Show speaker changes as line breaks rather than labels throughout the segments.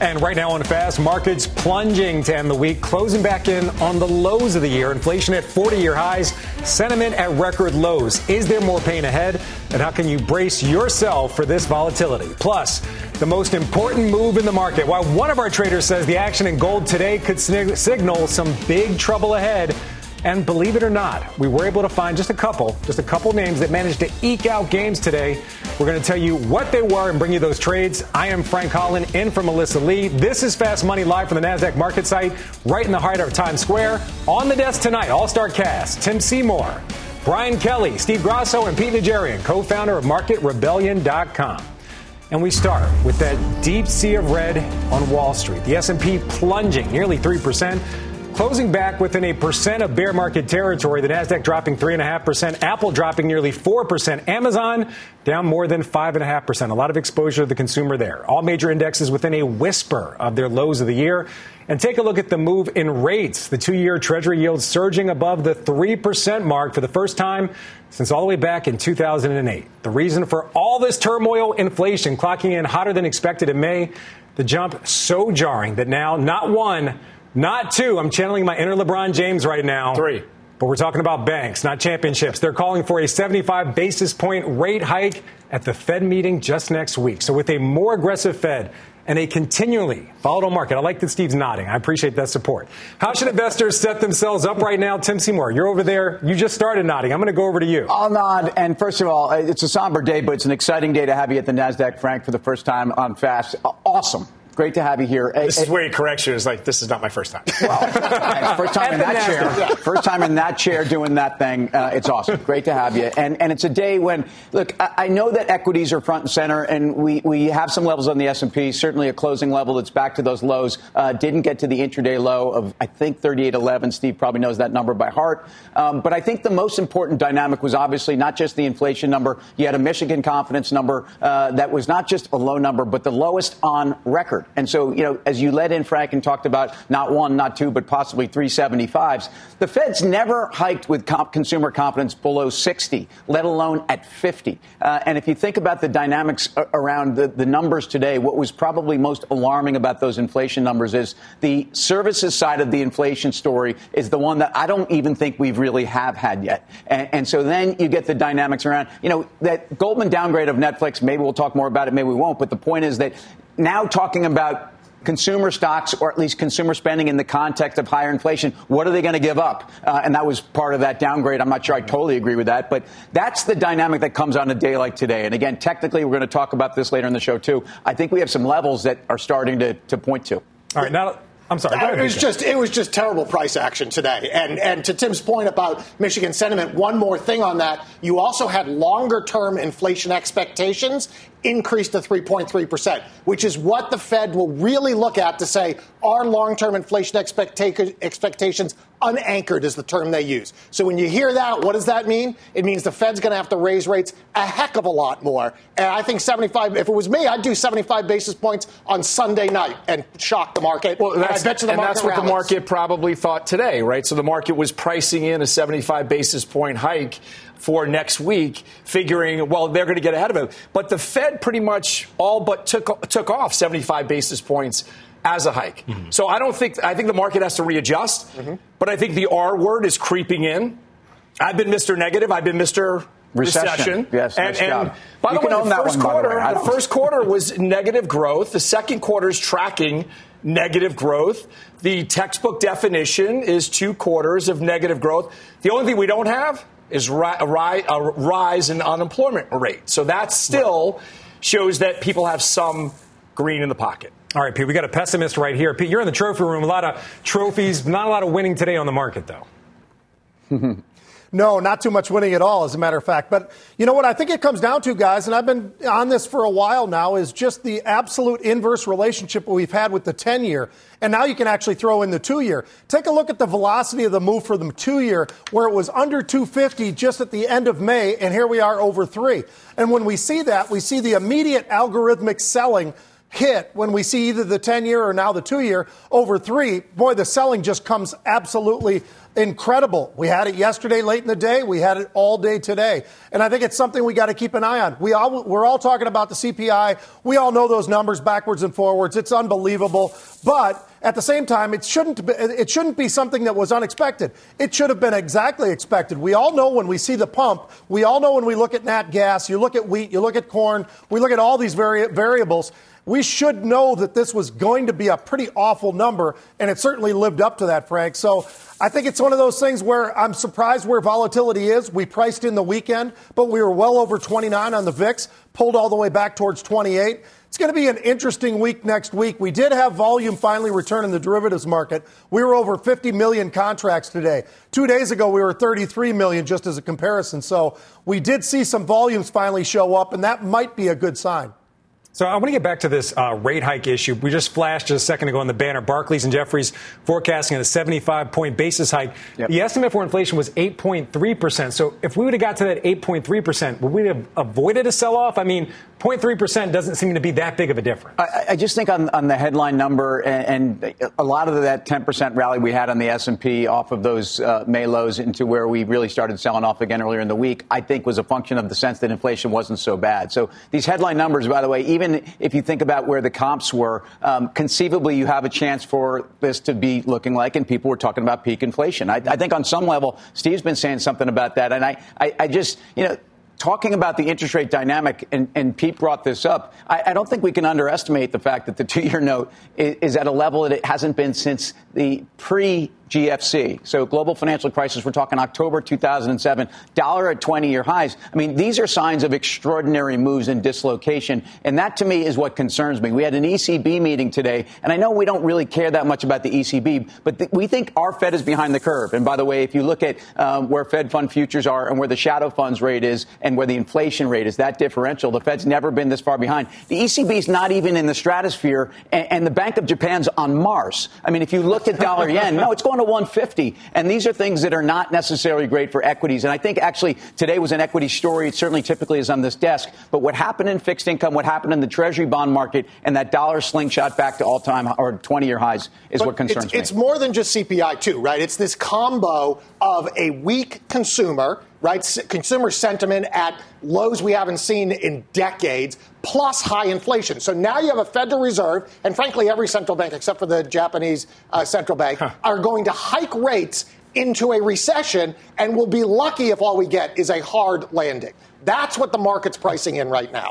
And right now on fast, markets plunging to end the week, closing back in on the lows of the year. Inflation at 40 year highs, sentiment at record lows. Is there more pain ahead? And how can you brace yourself for this volatility? Plus, the most important move in the market. While one of our traders says the action in gold today could signal some big trouble ahead. And believe it or not, we were able to find just a couple, just a couple names that managed to eke out games today. We're going to tell you what they were and bring you those trades. I am Frank Holland in for Melissa Lee. This is Fast Money live from the NASDAQ market site, right in the heart of Times Square. On the desk tonight, All Star Cast, Tim Seymour, Brian Kelly, Steve Grasso, and Pete Najarian, co-founder of MarketRebellion.com. And we start with that deep sea of red on Wall Street. The S&P plunging nearly 3%. Closing back within a percent of bear market territory, the Nasdaq dropping three and a half percent, Apple dropping nearly four percent, Amazon down more than five and a half percent. A lot of exposure to the consumer there. All major indexes within a whisper of their lows of the year. And take a look at the move in rates. The two-year Treasury yield surging above the three percent mark for the first time since all the way back in 2008. The reason for all this turmoil, inflation clocking in hotter than expected in May. The jump so jarring that now not one not two. I'm channeling my inner LeBron James right now.
Three.
But we're talking about banks, not championships. They're calling for a 75 basis point rate hike at the Fed meeting just next week. So with a more aggressive Fed and a continually volatile market, I like that Steve's nodding. I appreciate that support. How should investors set themselves up right now? Tim Seymour, you're over there. You just started nodding. I'm going to go over to you.
I'll nod. And first of all, it's a somber day, but it's an exciting day to have you at the NASDAQ Frank for the first time on Fast. Awesome. Great to have you here.
This is where he corrects you. It's like, this is not my first time.
Well, first time in that chair. First time in that chair doing that thing. Uh, it's awesome. Great to have you. And, and it's a day when, look, I, I, know that equities are front and center, and we, we have some levels on the S&P, certainly a closing level that's back to those lows. Uh, didn't get to the intraday low of, I think, 38.11. Steve probably knows that number by heart. Um, but I think the most important dynamic was obviously not just the inflation number. You had a Michigan confidence number uh, that was not just a low number, but the lowest on record. And so, you know, as you led in, Frank, and talked about not one, not two, but possibly 375s, the Fed's never hiked with comp- consumer confidence below 60, let alone at 50. Uh, and if you think about the dynamics around the, the numbers today, what was probably most alarming about those inflation numbers is the services side of the inflation story is the one that I don't even think we've really have had yet. And, and so then you get the dynamics around, you know, that Goldman downgrade of Netflix, maybe we'll talk more about it, maybe we won't, but the point is that now talking about consumer stocks or at least consumer spending in the context of higher inflation. What are they going to give up? Uh, and that was part of that downgrade. I'm not sure I totally agree with that, but that's the dynamic that comes on a day like today. And again, technically, we're going to talk about this later in the show too. I think we have some levels that are starting to, to point to.
All right, now I'm sorry.
It was just it was just terrible price action today. And and to Tim's point about Michigan sentiment, one more thing on that, you also had longer term inflation expectations increased to 3.3%, which is what the Fed will really look at to say are long term inflation expectations unanchored, is the term they use. So when you hear that, what does that mean? It means the Fed's going to have to raise rates a heck of a lot more. And I think 75, if it was me, I'd do 75 basis points on Sunday night and shock the market.
Well,
that's,
and, and that's what the market probably thought today, right? So the market was pricing in a 75 basis point hike for next week, figuring, well, they're going to get ahead of it. But the Fed pretty much all but took, took off 75 basis points as a hike. Mm-hmm. So I don't think, I think the market has to readjust, mm-hmm. but I think the R word is creeping in. I've been Mr. Negative. I've been Mr. Recession. recession.
Yes,
and,
nice
and by the way, the first
one,
quarter,
the,
the first quarter was negative growth. The second quarter is tracking negative growth. The textbook definition is two quarters of negative growth. The only thing we don't have is ri- a, ri- a rise in unemployment rate. So that still shows that people have some green in the pocket.
All right, Pete, we got a pessimist right here. Pete, you're in the trophy room. A lot of trophies, not a lot of winning today on the market, though.
No, not too much winning at all, as a matter of fact. But you know what I think it comes down to, guys, and I've been on this for a while now, is just the absolute inverse relationship we've had with the 10 year. And now you can actually throw in the two year. Take a look at the velocity of the move for the two year, where it was under 250 just at the end of May, and here we are over three. And when we see that, we see the immediate algorithmic selling hit when we see either the 10 year or now the two year over three, boy, the selling just comes absolutely incredible. We had it yesterday late in the day. We had it all day today. And I think it's something we got to keep an eye on. We all, we're all talking about the CPI. We all know those numbers backwards and forwards. It's unbelievable. But at the same time, it shouldn't be, it shouldn't be something that was unexpected. It should have been exactly expected. We all know when we see the pump. We all know when we look at nat gas. You look at wheat. You look at corn. We look at all these vari- variables we should know that this was going to be a pretty awful number, and it certainly lived up to that, Frank. So I think it's one of those things where I'm surprised where volatility is. We priced in the weekend, but we were well over 29 on the VIX, pulled all the way back towards 28. It's going to be an interesting week next week. We did have volume finally return in the derivatives market. We were over 50 million contracts today. Two days ago, we were 33 million, just as a comparison. So we did see some volumes finally show up, and that might be a good sign.
So I want to get back to this uh, rate hike issue. We just flashed just a second ago on the banner. Barclays and Jefferies forecasting a 75 point basis hike. Yep. The estimate for inflation was 8.3 percent. So if we would have got to that 8.3 percent, would we have avoided a sell off? I mean, 0.3% doesn't seem to be that big of a difference.
I, I just think on, on, the headline number and, and, a lot of that 10% rally we had on the S&P off of those uh, May lows into where we really started selling off again earlier in the week, I think was a function of the sense that inflation wasn't so bad. So these headline numbers, by the way, even if you think about where the comps were, um, conceivably you have a chance for this to be looking like, and people were talking about peak inflation. I, I think on some level, Steve's been saying something about that, and I, I, I just, you know, talking about the interest rate dynamic, and, and Pete brought this up, I, I, don't think we can underestimate the fact that the two year note is, is, at a level that it hasn't been since the pre GFC. So global financial crisis, we're talking October 2007, dollar at 20 year highs. I mean, these are signs of extraordinary moves and dislocation. And that to me is what concerns me. We had an ECB meeting today, and I know we don't really care that much about the ECB, but th- we think our Fed is behind the curve. And by the way, if you look at um, where Fed fund futures are and where the shadow funds rate is and where the inflation rate is, that differential, the Fed's never been this far behind. The ECB is not even in the stratosphere, and, and the Bank of Japan's on Mars. I mean, if you look at dollar yen, no, it's going to 150. And these are things that are not necessarily great for equities. And I think actually today was an equity story. It certainly typically is on this desk. But what happened in fixed income, what happened in the treasury bond market, and that dollar slingshot back to all time or 20 year highs is but what concerns
it's,
me.
It's more than just CPI, too, right? It's this combo of a weak consumer right? Consumer sentiment at lows we haven't seen in decades, plus high inflation. So now you have a Federal Reserve, and frankly, every central bank except for the Japanese uh, central bank huh. are going to hike rates into a recession, and we'll be lucky if all we get is a hard landing. That's what the market's pricing in right now.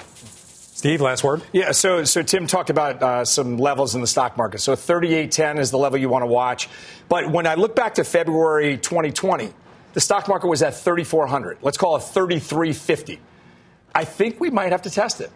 Steve, last word.
Yeah, so so Tim talked about uh, some levels in the stock market. So 3810 is the level you want to watch. But when I look back to February 2020, the stock market was at 3,400. Let's call it 3,350. I think we might have to test it.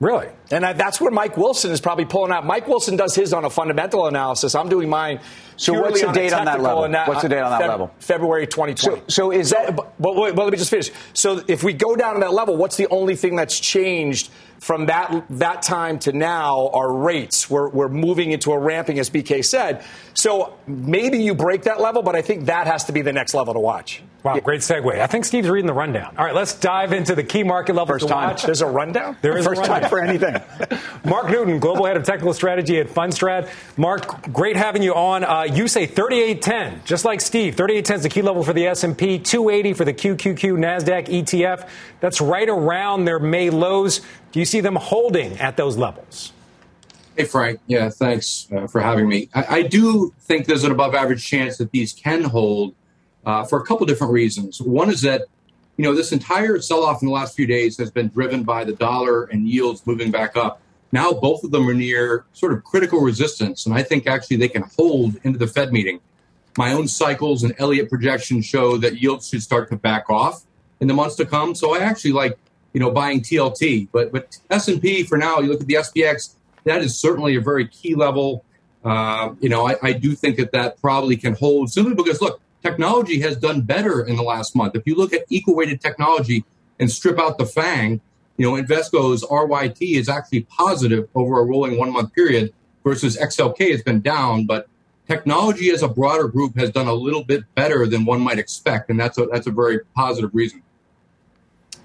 Really?
And I, that's where Mike Wilson is probably pulling out. Mike Wilson does his on a fundamental analysis. I'm doing mine.
So what's the date on that level?
Ana-
what's the date on that
Feb-
level?
February 2020.
So, so is that?
but, but, wait, but let me just finish. So if we go down to that level, what's the only thing that's changed from that that time to now? Our rates. We're, we're moving into a ramping, as BK said. So maybe you break that level, but I think that has to be the next level to watch.
Wow, great segue. I think Steve's reading the rundown. All right, let's dive into the key market levels
First
to
time.
watch.
There's a rundown?
There is
First
a rundown.
time for anything.
Mark Newton, Global Head of Technical Strategy at Fundstrat. Mark, great having you on. Uh, you say 3810, just like Steve. 3810 is the key level for the S&P, 280 for the QQQ NASDAQ ETF. That's right around their May lows. Do you see them holding at those levels?
Hey, Frank. Yeah, thanks uh, for having me. I, I, do think there's an above average chance that these can hold uh, for a couple different reasons. One is that, you know, this entire sell off in the last few days has been driven by the dollar and yields moving back up. Now both of them are near sort of critical resistance, and I think actually they can hold into the Fed meeting. My own cycles and Elliott projections show that yields should start to back off in the months to come. So I actually like, you know, buying TLT. But but S and P for now, you look at the SPX, that is certainly a very key level. Uh, you know, I, I do think that that probably can hold simply because look, technology has done better in the last month. If you look at equal weighted technology and strip out the FANG, you know, Invesco's RYT is actually positive over a rolling one month period versus XLK has been down, but technology as a broader group has done a little bit better than one might expect, and that's a that's a very positive reason.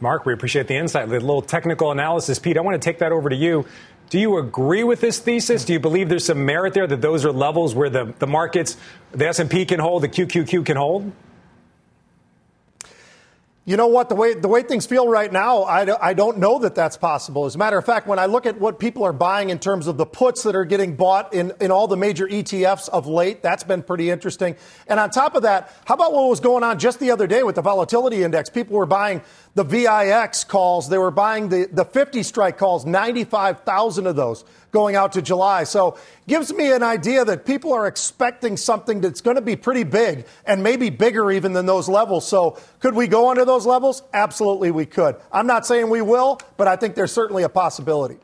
Mark, we appreciate the insight, the little technical analysis. Pete, I want to take that over to you. Do you agree with this thesis? Do you believe there's some merit there that those are levels where the, the markets, the S&P can hold, the QQQ can hold?
You know what? The way the way things feel right now, I, I don't know that that's possible. As a matter of fact, when I look at what people are buying in terms of the puts that are getting bought in, in all the major ETFs of late, that's been pretty interesting. And on top of that, how about what was going on just the other day with the volatility index? People were buying the VIX calls. They were buying the, the 50 strike calls, 95,000 of those going out to July. So gives me an idea that people are expecting something that's going to be pretty big and maybe bigger even than those levels. So could we go under those levels? Absolutely we could. I'm not saying we will, but I think there's certainly a possibility.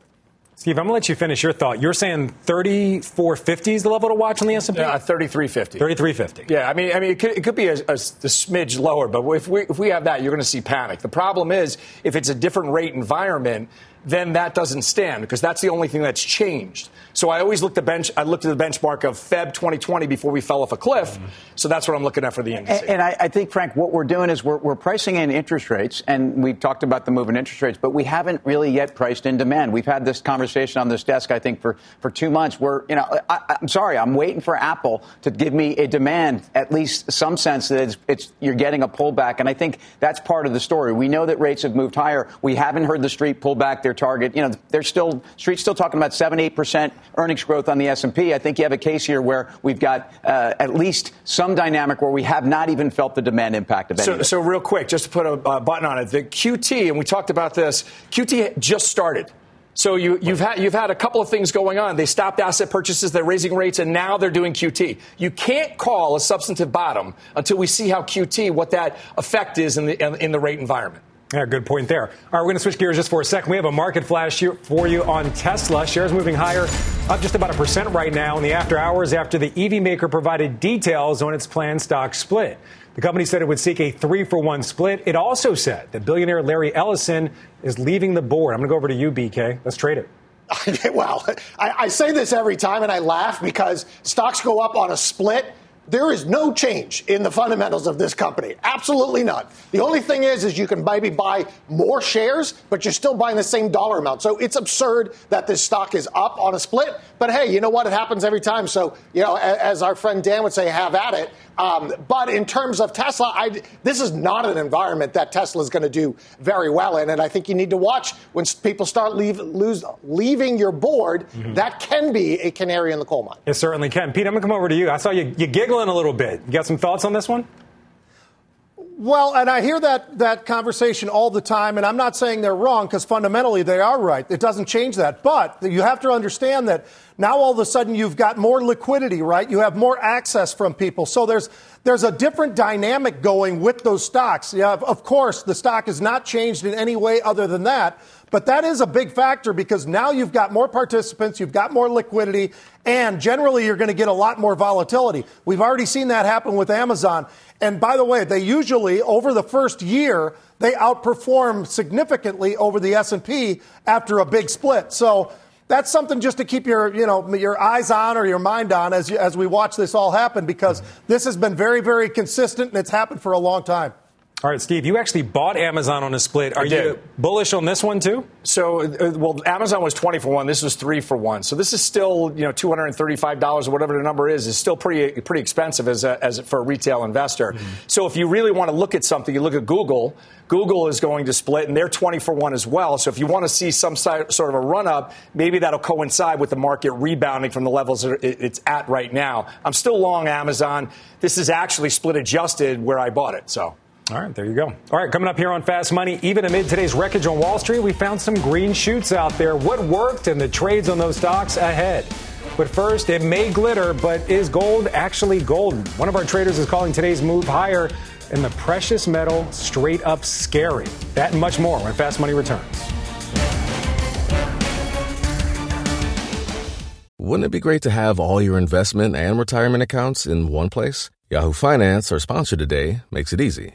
Steve, I'm going to let you finish your thought. You're saying 3450 is the level to watch on the S&P?
Yeah, 3350.
3350.
Yeah, I mean, I mean, it could, it could be a, a, a, smidge lower, but if we, if we have that, you're going to see panic. The problem is, if it's a different rate environment, then that doesn't stand because that's the only thing that's changed. So I always looked at bench. I looked at the benchmark of Feb 2020 before we fell off a cliff. Mm-hmm. So that's what I'm looking at for the index.
And, and I, I, think, Frank, what we're doing is we're, we're, pricing in interest rates, and we've talked about the move in interest rates, but we haven't really yet priced in demand. We've had this conversation on this desk, I think, for, for two months. Where you know, I, am sorry, I'm waiting for Apple to give me a demand, at least some sense that it's, it's you're getting a pullback, and I think that's part of the story. We know that rates have moved higher. We haven't heard the street pull back their target. You know, they're still street's still talking about seven, eight percent earnings growth on the S&P. I think you have a case here where we've got uh, at least some dynamic where we have not even felt the demand impact of any.
So, so real quick, just to put a uh, button on it, the QT, and we talked about this. QT just started. So you, have had you've had a couple of things going on. They stopped asset purchases, they're raising rates, and now they're doing QT. You can't call a substantive bottom until we see how QT, what that effect is in the in the rate environment.
Yeah, good point there. All right, we're going to switch gears just for a second. We have a market flash for you on Tesla. Shares moving higher, up just about a percent right now in the after hours after the EV maker provided details on its planned stock split. The company said it would seek a three for one split. It also said that billionaire Larry Ellison is leaving the board. I'm going to go over to you, BK. Let's trade it.
well, I, I say this every time and I laugh because stocks go up on a split there is no change in the fundamentals of this company. Absolutely none. The only thing is, is you can maybe buy more shares, but you're still buying the same dollar amount. So it's absurd that this stock is up on a split. But hey, you know what? It happens every time. So, you know, as our friend Dan would say, have at it. Um, but in terms of Tesla, I, this is not an environment that Tesla is going to do very well in. And I think you need to watch when people start leave, lose, leaving your board. Mm-hmm. That can be a canary in the coal mine.
It certainly can. Pete, I'm going to come over to you. I saw you, you giggling a little bit. You got some thoughts on this one?
Well, and I hear that, that conversation all the time, and I'm not saying they're wrong because fundamentally they are right. It doesn't change that. But you have to understand that now all of a sudden you've got more liquidity, right? You have more access from people. So there's, there's a different dynamic going with those stocks. Yeah, of course, the stock has not changed in any way other than that. But that is a big factor because now you've got more participants, you've got more liquidity, and generally you're going to get a lot more volatility. We've already seen that happen with Amazon. And by the way, they usually over the first year they outperform significantly over the S&P after a big split. So that's something just to keep your, you know, your eyes on or your mind on as, you, as we watch this all happen because this has been very, very consistent and it's happened for a long time.
All right, Steve, you actually bought Amazon on a split. Are you bullish on this one too?
So, uh, well, Amazon was 20 for one. This was three for one. So this is still, you know, $235 or whatever the number is, is still pretty, pretty expensive as, a, as for a retail investor. Mm-hmm. So if you really want to look at something, you look at Google. Google is going to split, and they're 20 for one as well. So if you want to see some sort of a run up, maybe that'll coincide with the market rebounding from the levels it's at right now. I'm still long Amazon. This is actually split adjusted where I bought it. So.
All right, there you go. All right, coming up here on Fast Money, even amid today's wreckage on Wall Street, we found some green shoots out there. What worked and the trades on those stocks ahead. But first, it may glitter, but is gold actually gold? One of our traders is calling today's move higher and the precious metal straight up scary. That and much more when Fast Money returns.
Wouldn't it be great to have all your investment and retirement accounts in one place? Yahoo Finance, our sponsor today, makes it easy.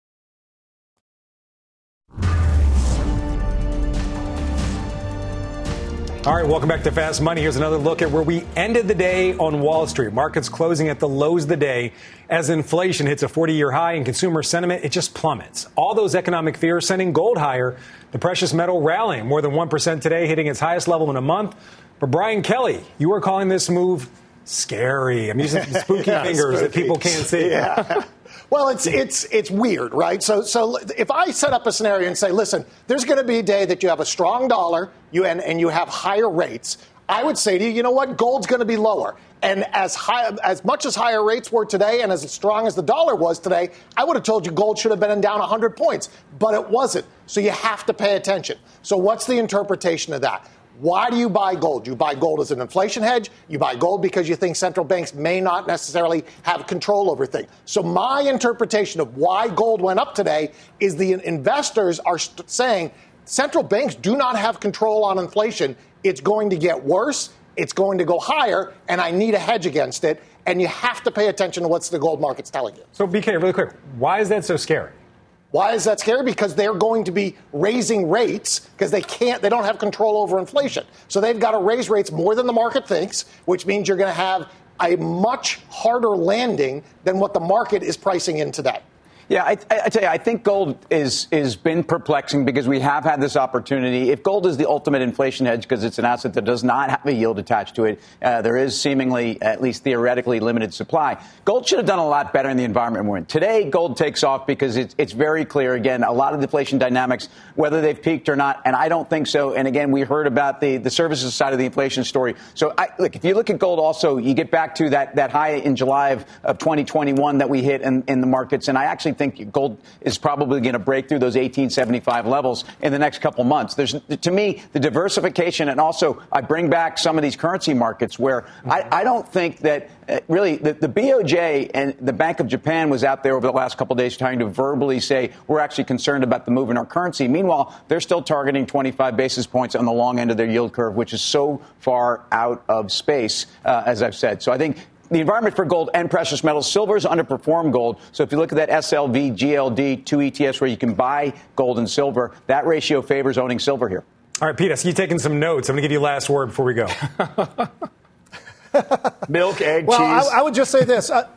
All right, welcome back to Fast Money. Here's another look at where we ended the day on Wall Street. Markets closing at the lows of the day as inflation hits a 40 year high and consumer sentiment, it just plummets. All those economic fears sending gold higher. The precious metal rallying more than 1% today, hitting its highest level in a month. But Brian Kelly, you were calling this move scary. I'm using spooky yeah, fingers spooky. that people can't see.
Yeah. Well, it's it's it's weird, right? So so if I set up a scenario and say, listen, there's going to be a day that you have a strong dollar, you and, and you have higher rates. I would say to you, you know what, gold's going to be lower. And as high, as much as higher rates were today, and as strong as the dollar was today, I would have told you gold should have been down 100 points, but it wasn't. So you have to pay attention. So what's the interpretation of that? Why do you buy gold? You buy gold as an inflation hedge. You buy gold because you think central banks may not necessarily have control over things. So my interpretation of why gold went up today is the investors are st- saying central banks do not have control on inflation. It's going to get worse. It's going to go higher, and I need a hedge against it. And you have to pay attention to what the gold market's telling you.
So, BK, really quick, why is that so scary?
Why is that scary? Because they're going to be raising rates because they can't, they don't have control over inflation. So they've got to raise rates more than the market thinks, which means you're going to have a much harder landing than what the market is pricing in today.
Yeah, I, I, tell you, I think gold is is been perplexing because we have had this opportunity. If gold is the ultimate inflation hedge because it's an asset that does not have a yield attached to it, uh, there is seemingly, at least theoretically, limited supply. Gold should have done a lot better in the environment we're in. Today, gold takes off because it's, it's very clear. Again, a lot of deflation dynamics, whether they've peaked or not, and I don't think so. And again, we heard about the the services side of the inflation story. So, I, look, if you look at gold, also you get back to that that high in July of, of 2021 that we hit in, in the markets, and I actually think gold is probably going to break through those 1875 levels in the next couple months. There's, to me, the diversification, and also I bring back some of these currency markets where I, I don't think that uh, really the, the, BOJ and the Bank of Japan was out there over the last couple days trying to verbally say we're actually concerned about the move in our currency. Meanwhile, they're still targeting 25 basis points on the long end of their yield curve, which is so far out of space, uh, as I've said. So I think the environment for gold and precious metals. Silver has underperformed gold. So if you look at that SLV, GLD, two ETFs where you can buy gold and silver, that ratio favors owning silver here.
All right, Peter, so you taking some notes. I'm going to give you last word before we go.
Milk, egg,
well,
cheese.
I, I, would just say this. Uh,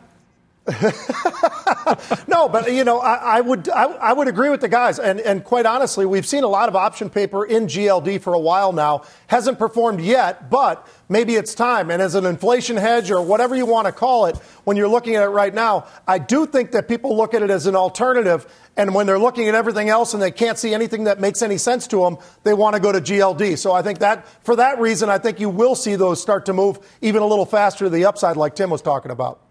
no, but you know, I, I would I, I, would agree with the guys, and and quite honestly, we've seen a lot of option paper in GLD for a while now. Hasn't performed yet, but maybe it's time. And as an inflation hedge or whatever you want to call it, when you're looking at it right now, I do think that people look at it as an alternative. And when they're looking at everything else and they can't see anything that makes any sense to them, they want to go to GLD. So I think that for that reason, I think you will see those start to move even a little faster to the upside, like Tim was talking about.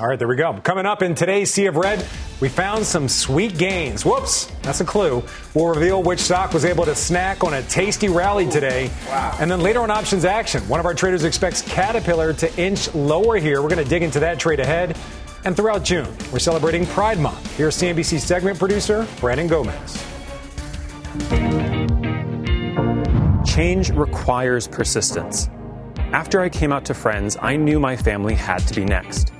All right, there we go. Coming up in today's Sea of Red, we found some sweet gains. Whoops, that's a clue. We'll reveal which stock was able to snack on a tasty rally today. Wow. And then later on options action, one of our traders expects Caterpillar to inch lower here. We're going to dig into that trade ahead. And throughout June, we're celebrating Pride Month. Here's CNBC segment producer Brandon Gomez.
Change requires persistence. After I came out to friends, I knew my family had to be next.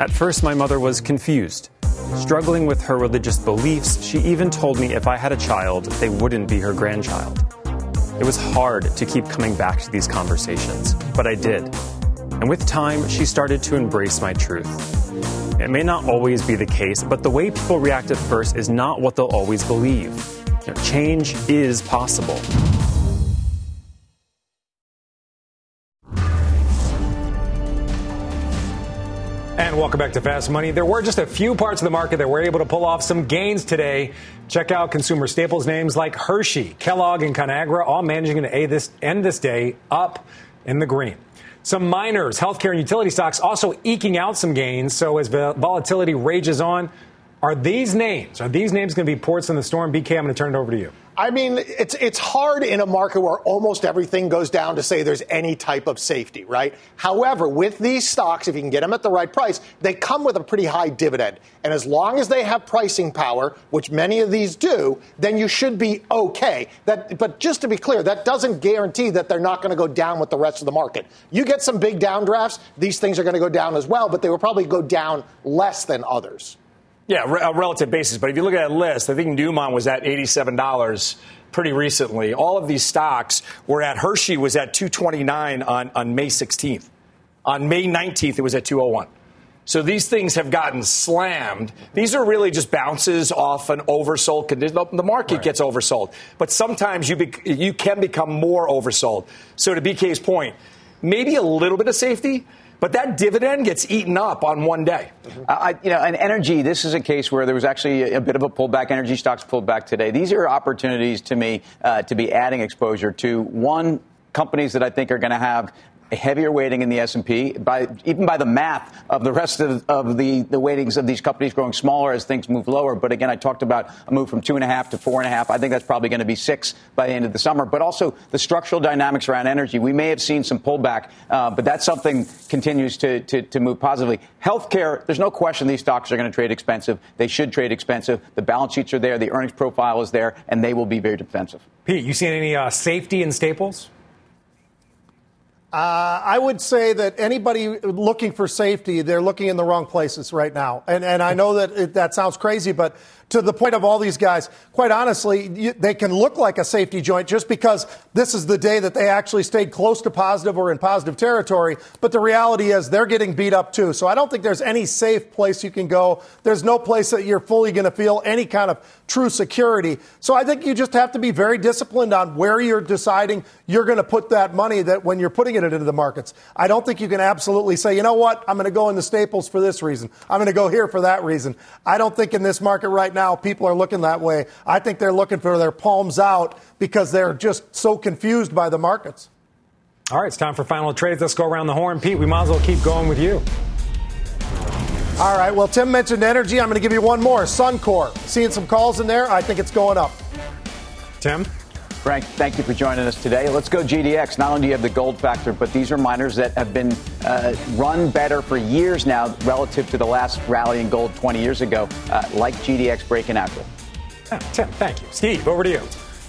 At first, my mother was confused. Struggling with her religious beliefs, she even told me if I had a child, they wouldn't be her grandchild. It was hard to keep coming back to these conversations, but I did. And with time, she started to embrace my truth. It may not always be the case, but the way people react at first is not what they'll always believe. Change is possible.
And welcome back to Fast Money. There were just a few parts of the market that were able to pull off some gains today. Check out consumer staples names like Hershey, Kellogg, and Conagra, all managing to end this day up in the green. Some miners, healthcare, and utility stocks also eking out some gains. So as volatility rages on, are these names, are these names going to be ports in the storm? BK, I'm going to turn it over to you.
I mean, it's it's hard in a market where almost everything goes down to say there's any type of safety, right? However, with these stocks, if you can get them at the right price, they come with a pretty high dividend. And as long as they have pricing power, which many of these do, then you should be okay. That, but just to be clear, that doesn't guarantee that they're not going to go down with the rest of the market. You get some big downdrafts, these things are going to go down as well, but they will probably go down less than others.
Yeah, a uh, relative basis. But if you look at that list, I think Newmont was at $87 pretty recently. All of these stocks were at Hershey was at 229 on, on May 16th. On May 19th, it was at 201. So these things have gotten slammed. These are really just bounces off an oversold condition. The market right. gets oversold, but sometimes you you can become more oversold. So to BK's point, maybe a little bit of safety, but that dividend gets eaten up on one day.
Mm-hmm. I, you know, and energy. This is a case where there was actually a, bit of a pullback. Energy stocks pulled back today. These are opportunities to me uh, to be adding exposure to one companies that I think are going to have a heavier weighting in the S&P, by, even by the math of the rest of, of the, the weightings of these companies growing smaller as things move lower. But again, I talked about a move from two and a half to four and a half. I think that's probably going to be six by the end of the summer. But also the structural dynamics around energy. We may have seen some pullback, uh, but that's something continues to, to, to move positively. Healthcare, there's no question these stocks are going to trade expensive. They should trade expensive. The balance sheets are there. The earnings profile is there, and they will be very defensive.
Pete, you seen any uh, safety in staples?
Uh, I would say that anybody looking for safety, they're looking in the wrong places right now. And, and I know that it, that sounds crazy, but to the point of all these guys, quite honestly, they can look like a safety joint just because this is the day that they actually stayed close to positive or in positive territory. But the reality is they're getting beat up too. So I don't think there's any safe place you can go. There's no place that you're fully going to feel any kind of true security. So I think you just have to be very disciplined on where you're deciding you're going to put that money that when you're putting it into the markets. I don't think you can absolutely say, you know what, I'm going to go in the staples for this reason. I'm going to go here for that reason. I don't think in this market right now people are looking that way. I think they're looking for their palms out because they're just so confused by the markets.
All right, it's time for final trades. Let's go around the horn. Pete, we might as well keep going with you.
All right, well, Tim mentioned energy. I'm going to give you one more Suncor. Seeing some calls in there. I think it's going up.
Tim?
Frank, thank you for joining us today. Let's go GDX. Not only do you have the gold factor, but these are miners that have been uh, run better for years now relative to the last rally in gold 20 years ago, uh, like GDX breaking out.
Oh, Tim, thank you. Steve, over to you.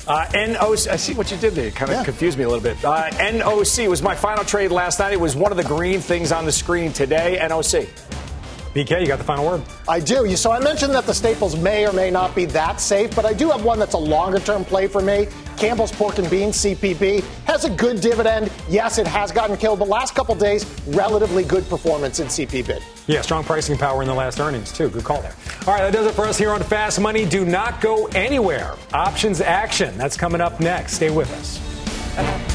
Uh, NOC, I see what you did there. Kind of yeah. confused me a little bit. Uh, NOC was my final trade last night. It was one of the green things on the screen today. NOC.
BK, you got the final word.
I do. So I mentioned that the staples may or may not be that safe, but I do have one that's a longer term play for me. Campbell's Pork and Beans, CPB, has a good dividend. Yes, it has gotten killed, but last couple days, relatively good performance in CPB.
Yeah, strong pricing power in the last earnings, too. Good call there. All right, that does it for us here on Fast Money. Do not go anywhere. Options action. That's coming up next. Stay with us.